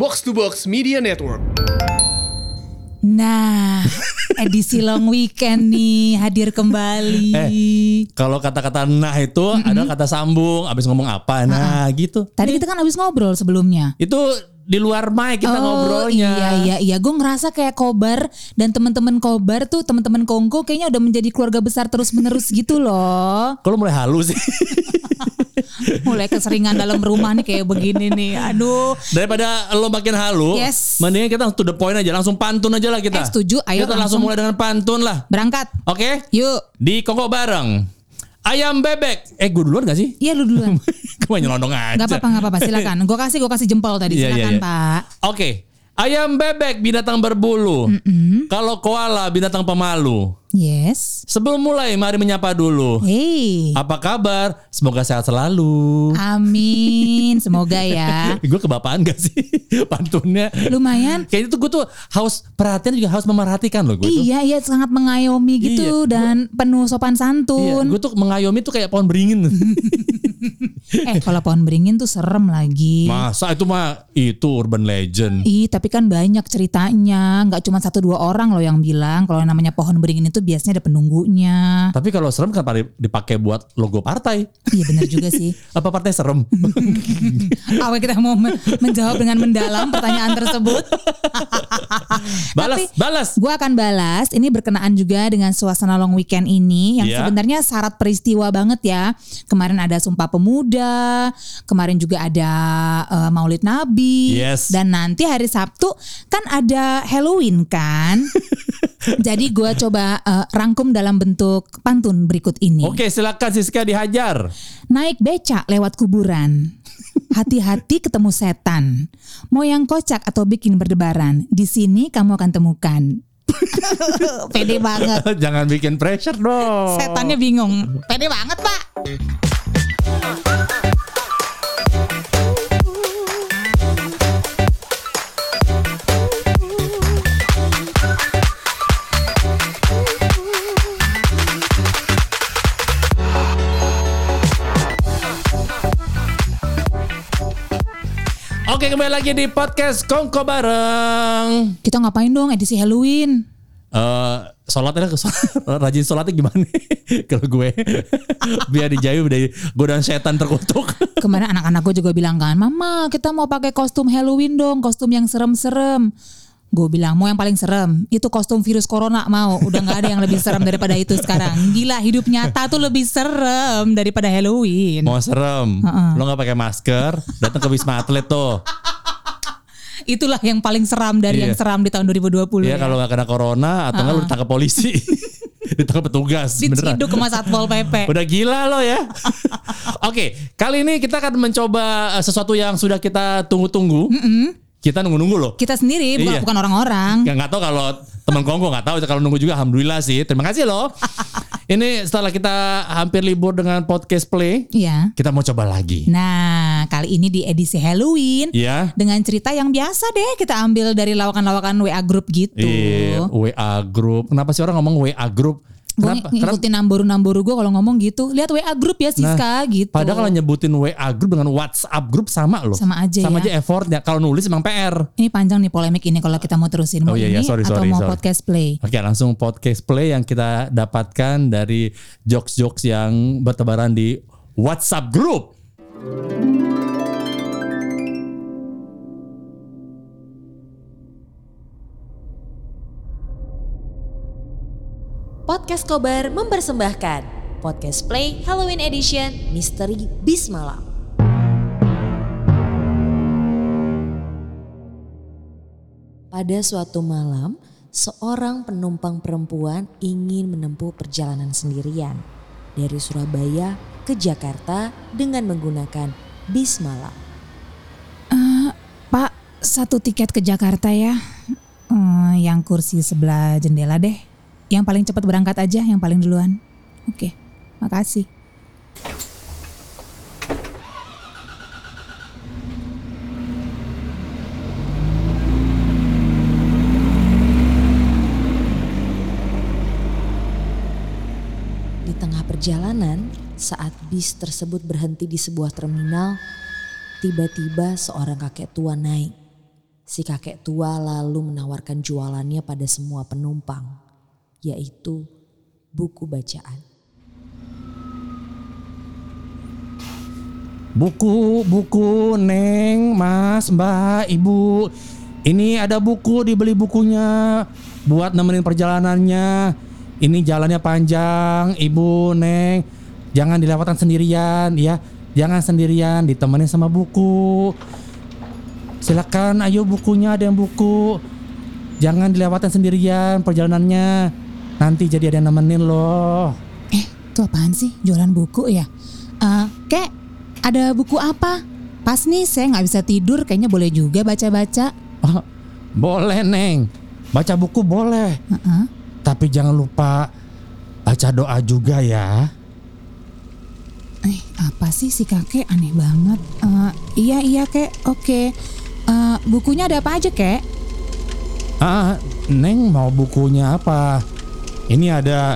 Box to Box Media Network. Nah, edisi long weekend nih hadir kembali. Eh, Kalau kata-kata nah itu ada kata sambung, abis ngomong apa, nah gitu. Tadi kita kan habis ngobrol sebelumnya. Itu di luar mic kita ngobrolnya. Iya iya iya, gue ngerasa kayak Kobar dan teman-teman Kobar tuh teman-teman Kongko kayaknya udah menjadi keluarga besar terus menerus gitu loh. Kalau mulai halus sih. Mulai keseringan dalam rumah nih kayak begini nih. Aduh. Daripada lo makin halu, Yes. mendingan kita to the point aja, langsung pantun aja lah kita. Eh, setuju. Ayo kita langsung langsung. mulai dengan pantun lah. Berangkat. Oke? Yuk. Di kongko bareng. Ayam bebek. Eh gue duluan gak sih? Iya lu duluan. Gue nyelondong aja. Gak apa-apa gak apa-apa silakan. Gue kasih gue kasih jempol tadi Iya, iya, silakan iya. Pak. Oke. Ayam bebek binatang berbulu. Kalau koala binatang pemalu. Yes. Sebelum mulai mari menyapa dulu. Hey. Apa kabar? Semoga sehat selalu. Amin. Semoga ya. gue kebapaan gak sih pantunnya? Lumayan. Kayaknya tuh gue tuh haus perhatian juga harus memerhatikan loh gue tuh. Iya, iya sangat mengayomi gitu Iya, dan penuh sopan Iya, santun. gue tuh mengayomi tuh kayak pohon beringin. Eh, kalau pohon beringin tuh serem lagi. Masa itu mah itu urban legend. Ih, tapi kan banyak ceritanya. Nggak cuma satu dua orang loh yang bilang kalau namanya pohon beringin itu biasanya ada penunggunya. Tapi kalau serem kan dipakai buat logo partai. Iya benar juga sih. Apa partai serem? Apa kita mau men- menjawab dengan mendalam pertanyaan tersebut? balas, Tapi- balas. Gue akan balas. Ini berkenaan juga dengan suasana long weekend ini yang Iya. sebenarnya syarat peristiwa banget ya. Kemarin ada Sumpah Pemuda, kemarin juga ada eh, Maulid Nabi, Yes. dan nanti hari Sabtu kan ada Halloween kan. Jadi gue coba eh, rangkum dalam bentuk pantun berikut ini. Oke, silakan Siska dihajar. Naik beca lewat kuburan. Hati-hati ketemu setan. Mau yang kocak atau bikin berdebaran. Di sini kamu akan temukan. Pede banget. Jangan bikin pressure dong. Setannya bingung. Pede banget, Pak. Oke, kembali lagi di podcast Kongko bareng. Kita ngapain dong edisi Halloween? Eh, sholatnya rajin sholatnya gimana? Kalau gue biar dijauh dari godaan setan terkutuk. Kemarin anak-anak gue juga bilang kan, Mama kita mau pakai kostum Halloween dong, kostum yang serem-serem. Gue bilang mau yang paling serem itu kostum virus corona mau udah nggak ada yang lebih serem daripada itu sekarang gila hidup nyata tuh lebih serem daripada Halloween Mau serem, lo nggak pakai masker, datang ke wisma atlet tuh. itulah yang paling seram dari Iya. yang seram di tahun 2020 Iya ya. kalau nggak kena corona atau nggak lo ditangkap polisi, ditangkap petugas, beneran. diciduk sama satpol pp Udah gila lo ya. Oke, kali ini kita akan mencoba eh, sesuatu yang sudah kita tunggu-tunggu. Kita nunggu-nunggu loh. kita sendiri bukan, Iya. bukan orang-orang Gak, nggak tahu kalau teman Kongko nggak tahu kalau nunggu juga alhamdulillah sih. Terima kasih loh. Ini setelah kita hampir libur dengan podcast play, Iya kita mau coba lagi. nah kali ini di edisi Halloween Iya. dengan cerita yang biasa deh kita ambil dari lawakan-lawakan WA group gitu Iya, WA group. Kenapa sih orang ngomong WA group? Gue ngikutin namboru-namboru gue kalau ngomong gitu. Lihat WA grup ya Siska gitu. Padahal kalau nyebutin WA group dengan WhatsApp group sama loh. Sama aja Sama ya. aja effortnya. Kalau nulis emang PR. ini panjang nih polemik ini kalau kita mau terusin mau Oh iya, ini iya, sorry, atau sorry, mau sorry. podcast play. Oke langsung podcast play yang kita dapatkan dari jokes-jokes yang bertebaran di WhatsApp group. Podcast Kobar mempersembahkan Podcast Play Halloween Edition Misteri Bis Malam. Pada suatu malam, seorang penumpang perempuan ingin menempuh perjalanan sendirian dari Surabaya ke Jakarta dengan menggunakan bis malam. Pak, satu tiket ke Jakarta ya. Eh, yang kursi sebelah jendela deh. Yang paling cepat berangkat aja, yang paling duluan. Oke, makasih. Di tengah perjalanan, saat bis tersebut berhenti di sebuah terminal, tiba-tiba seorang kakek tua naik. Si kakek tua lalu menawarkan jualannya pada semua penumpang, yaitu buku bacaan. Buku, buku, Neng, Mas, Mbak, Ibu. Ini ada buku, dibeli bukunya buat nemenin perjalanannya. Ini jalannya panjang, Ibu, Neng. Jangan dilewatkan sendirian ya. Jangan sendirian, ditemenin sama buku. Silakan, ayo bukunya ada yang buku. Jangan dilewatkan sendirian perjalanannya. Nanti jadi ada yang nemenin loh. Eh, itu apaan sih? Jualan buku ya? Eh, kek, ada buku apa? Pas nih saya nggak bisa tidur, kayaknya boleh juga baca-baca. Oh, boleh, Neng. Baca buku boleh. Heeh. Tapi jangan lupa baca doa juga ya. Eh, apa sih si kakek aneh banget. Eh, iya iya kek, oke. Eh, bukunya ada apa aja kek? Ah, Neng mau bukunya apa? Ini ada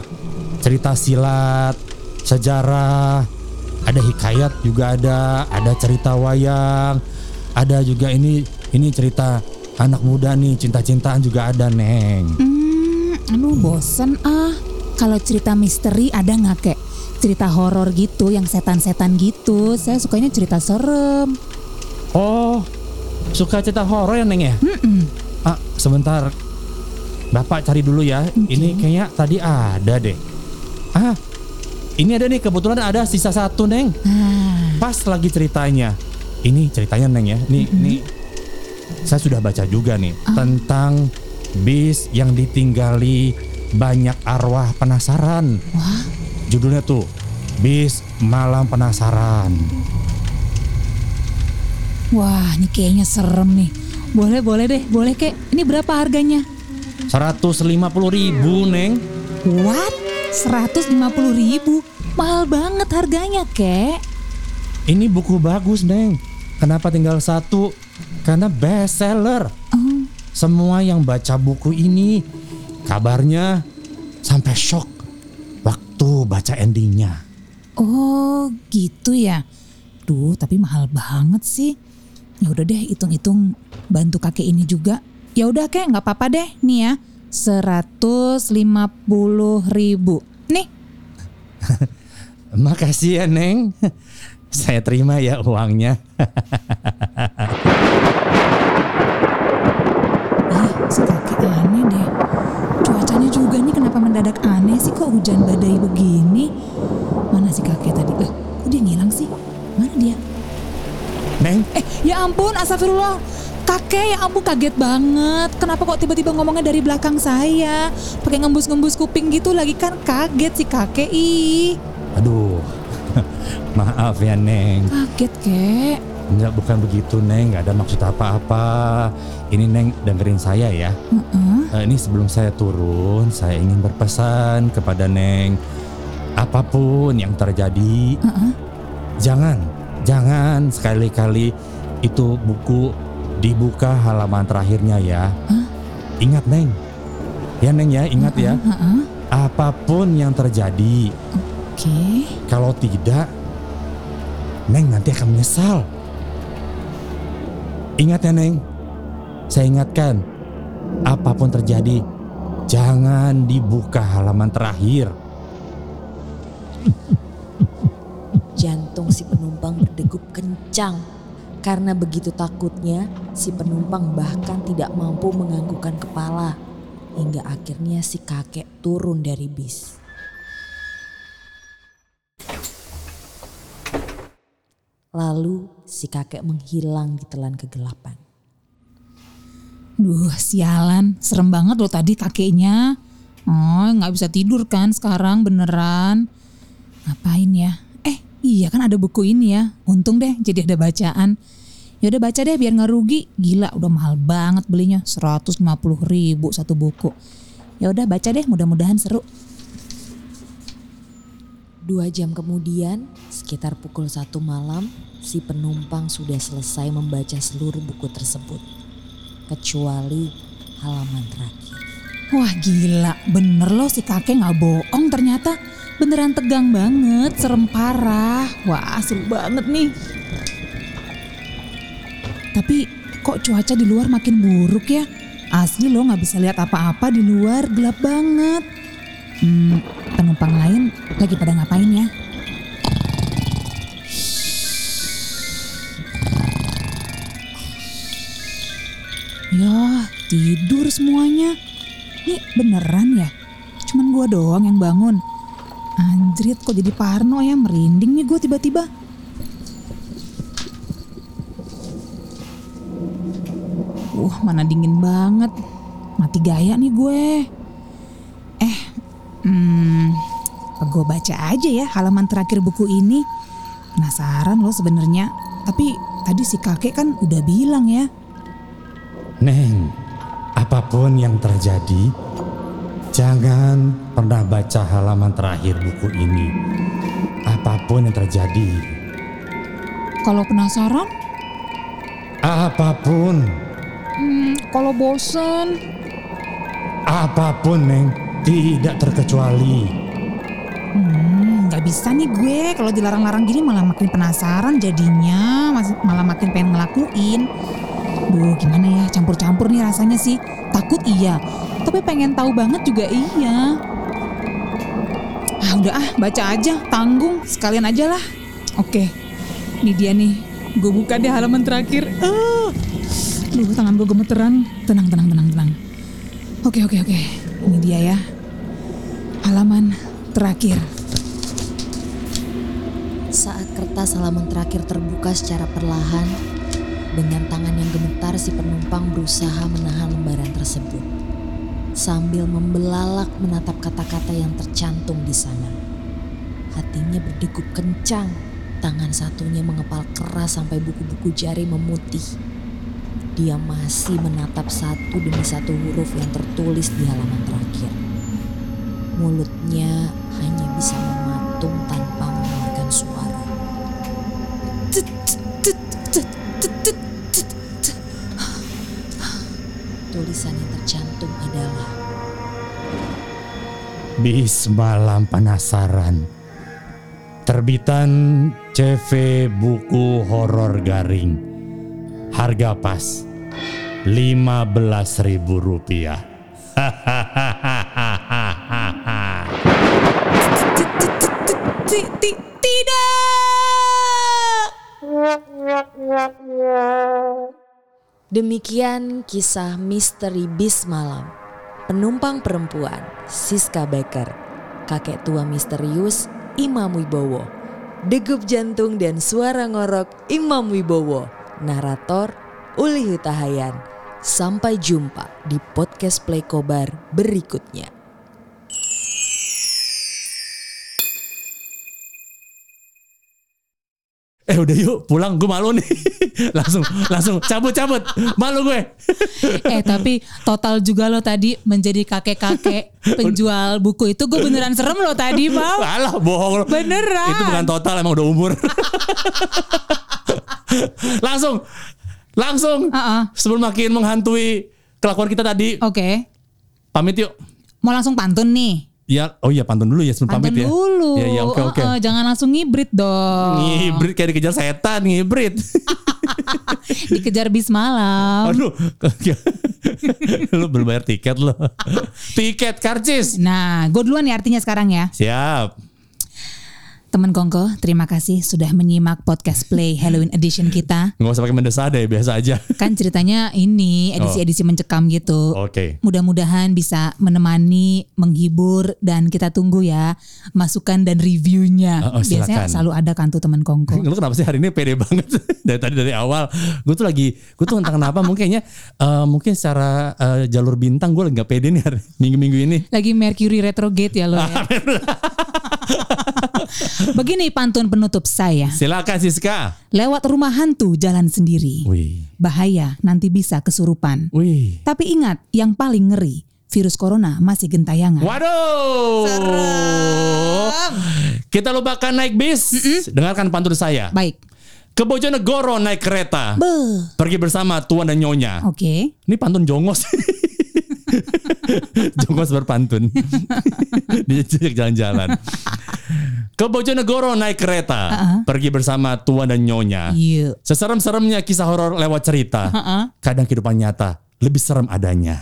cerita silat, sejarah, ada hikayat juga ada, ada cerita wayang, ada juga ini ini cerita anak muda nih, cinta-cintaan juga ada, Neng. Hmm, aduh bosen ah. Kalau cerita misteri ada nggak kek? Cerita horor gitu, yang setan-setan gitu. Saya sukanya cerita serem. Oh, suka cerita horor ya, Neng ya? Mm-mm. Ah, sebentar. Bapak cari dulu ya. Ini kayaknya tadi ada deh. Ah, ini ada nih kebetulan ada sisa satu, Neng. Ah, Pas lagi ceritanya. Ini ceritanya Neng ya. Nih, nih. Saya sudah baca juga nih tentang bis yang ditinggali banyak arwah penasaran. wah, Judulnya tuh Bis Malam Penasaran. wah, ini kayaknya serem nih. Boleh, boleh deh, boleh kek. Ini berapa harganya? 150 ribu, Neng. What? 150 ribu? Mahal banget harganya kek. Ini buku bagus, Neng. Kenapa tinggal satu? Karena best seller. Oh, Semua yang baca buku ini kabarnya sampai shock waktu baca endingnya. oh gitu ya. Duh, tapi mahal banget sih. Ya udah deh, hitung-hitung bantu kakek ini juga. Ya udah kek, nggak apa-apa deh. Nih ya, 150 ribu. Nih, Makasih ya Neng. Saya terima ya uangnya. Ih, si kakek aneh deh. Cuacanya juga nih kenapa mendadak aneh sih kok hujan badai begini? Mana si kakek tadi? Eh, kok dia ngilang sih? Mana dia? Neng, Eh, ya ampun, astagfirullah. Kakek, ya ampun kaget banget. Kenapa kok tiba-tiba ngomongnya dari belakang saya? Pakai ngembus-ngembus kuping gitu lagi kan kaget si kakek. Ih, aduh. Maaf ya Neng. kaget kek. Enggak bukan begitu Neng, nggak ada maksud apa-apa. Ini Neng dengerin saya ya. Heeh. Eh, ini sebelum saya turun, saya ingin berpesan kepada Neng. Apa pun yang terjadi, Heeh. jangan, jangan sekali-kali itu buku dibuka halaman terakhirnya ya. Hah? Ingat Neng, ya Neng ya, ingat ya. Heeh. Apa pun yang terjadi, Oke. kalau tidak, Neng nanti akan menyesal. Ingat ya Neng, saya ingatkan, apa pun terjadi, jangan dibuka halaman terakhir. Jantung si penumpang berdegup kencang. Karena begitu takutnya, si penumpang bahkan tidak mampu menganggukkan kepala. Hingga akhirnya si kakek turun dari bis. Lalu si kakek menghilang di telan kegelapan. Duh, sialan. Serem banget loh tadi kakeknya. Oh, nggak bisa tidur kan sekarang beneran. Ngapain ya? Iya kan ada buku ini ya. Untung deh jadi ada bacaan. Ya udah baca deh biar nggak rugi. Gila, udah mahal banget belinya. 150 ribu satu buku. Ya udah baca deh, mudah-mudahan seru. Dua jam kemudian, sekitar pukul satu malam, si penumpang sudah selesai membaca seluruh buku tersebut. Kecuali halaman terakhir. Wah gila, bener loh si kakek nggak bohong ternyata. Beneran tegang banget, serem parah. Wah seru banget nih. Tapi kok cuaca di luar makin buruk ya? Asli lo nggak bisa lihat apa-apa di luar, gelap banget. Hmm, penumpang lain lagi pada ngapain ya? Ya, tidur semuanya. Nih beneran ya? Cuman gua doang yang bangun. Anjrit kok jadi parno ya, merinding nih gue tiba-tiba. Uh, mana dingin banget. Mati gaya nih gue. Eh, hmm, gue baca aja ya halaman terakhir buku ini. Penasaran loh sebenarnya. Tapi tadi si kakek kan udah bilang ya. Neng, apa pun yang terjadi, jangan pernah baca halaman terakhir buku ini. Apa pun yang terjadi, Kalau penasaran, apa pun, hmm, kalau bosen, apa pun Neng, tidak terkecuali. hmm, nggak bisa nih gue. Kalau dilarang-larang gini malah makin penasaran jadinya, malah makin pengen ngelakuin. Duh, gimana ya? Campur-campur nih rasanya sih. Takut iya, tapi pengen tahu banget juga iya. Ah, udah ah, baca aja, tanggung sekalian aja lah. Oke, ini dia nih. Gue buka deh halaman terakhir. Ah, duh, tangan gue gemeteran. Tenang, tenang, tenang, tenang. Oke, oke, oke. Ini dia ya. Halaman terakhir. Saat kertas halaman terakhir terbuka secara perlahan, dengan tangan yang gemetar si penumpang berusaha menahan lembaran tersebut. Sambil membelalak menatap kata-kata yang tercantum di sana. Hatinya berdegup kencang, tangan satunya mengepal keras sampai buku-buku jari memutih. Dia masih menatap satu demi satu huruf yang tertulis di halaman terakhir. Mulutnya hanya bisa mematung tanpa Bis Malam Penasaran Terbitan CV Buku Horor Garing Harga pas Rp15.000 rupiah. Ti- ti- Tidak! Demikian kisah misteri bis malam. Penumpang perempuan Siska Becker, kakek tua misterius Imam Wibowo, degup jantung dan suara ngorok Imam Wibowo, narator Uli Hutahayan. Sampai jumpa di podcast Play Kobar berikutnya. Eh udah yuk pulang gue malu nih. langsung langsung cabut cabut. Malu gue. Eh tapi total juga lo tadi menjadi kakek-kakek penjual buku itu gue beneran serem lo tadi mau. Alah bohong lo. Beneran. Itu bukan total emang udah umur. langsung langsung Uh-uh. sebelum makin menghantui kelakuan kita tadi Oke. pamit yuk. Mau langsung pantun nih. Ya, oh iya pantun dulu ya sebelum Pantun pamit ya. dulu. Iya, iya, oke oke. Uh-uh, jangan langsung ngibrit dong. Ngibrit kayak dikejar setan, ngibrit. Dikejar bis malam. Aduh, lu belum bayar tiket lo. tiket karcis. Nah, gue duluan nih artinya sekarang ya. Siap. Temen Kongko, terima kasih sudah menyimak podcast Play Halloween Edition kita. Nggak usah pakai mendesah deh, biasa aja. Kan ceritanya ini edisi-edisi mencekam gitu. Oke. Mudah-mudahan bisa menemani, menghibur, dan kita tunggu ya masukan dan reviewnya. Oh, oh, Biasanya silakan. selalu ada kan tuh temen Kongko. Lu kenapa sih hari ini pede banget dari tadi dari awal? Gue tuh lagi, gue tuh entah kenapa mungkin kayaknya eh, mungkin secara eh, jalur bintang gue lagi nggak pede nih hari minggu-minggu ini. Lagi Mercury retrograde ya lo ya. Begini pantun penutup saya. Silakan Siska. Lewat rumah hantu jalan sendiri. Wih, Bahaya nanti bisa kesurupan. wih. Tapi ingat, yang paling ngeri, virus corona masih gentayangan. Waduh. Kita lupakan naik bis. Dengarkan pantun saya. Baik. Ke Bojonegoro naik kereta. Beuh. Pergi bersama tuan dan nyonya. Oke. Ini pantun jongos. jongos berpantun. Dia diajak jalan-jalan. Ke Bojonegoro naik kereta. Pergi bersama tuan dan nyonya. Iya. Seserem-seremnya kisah horor lewat cerita. Kadang kehidupan nyata lebih serem adanya.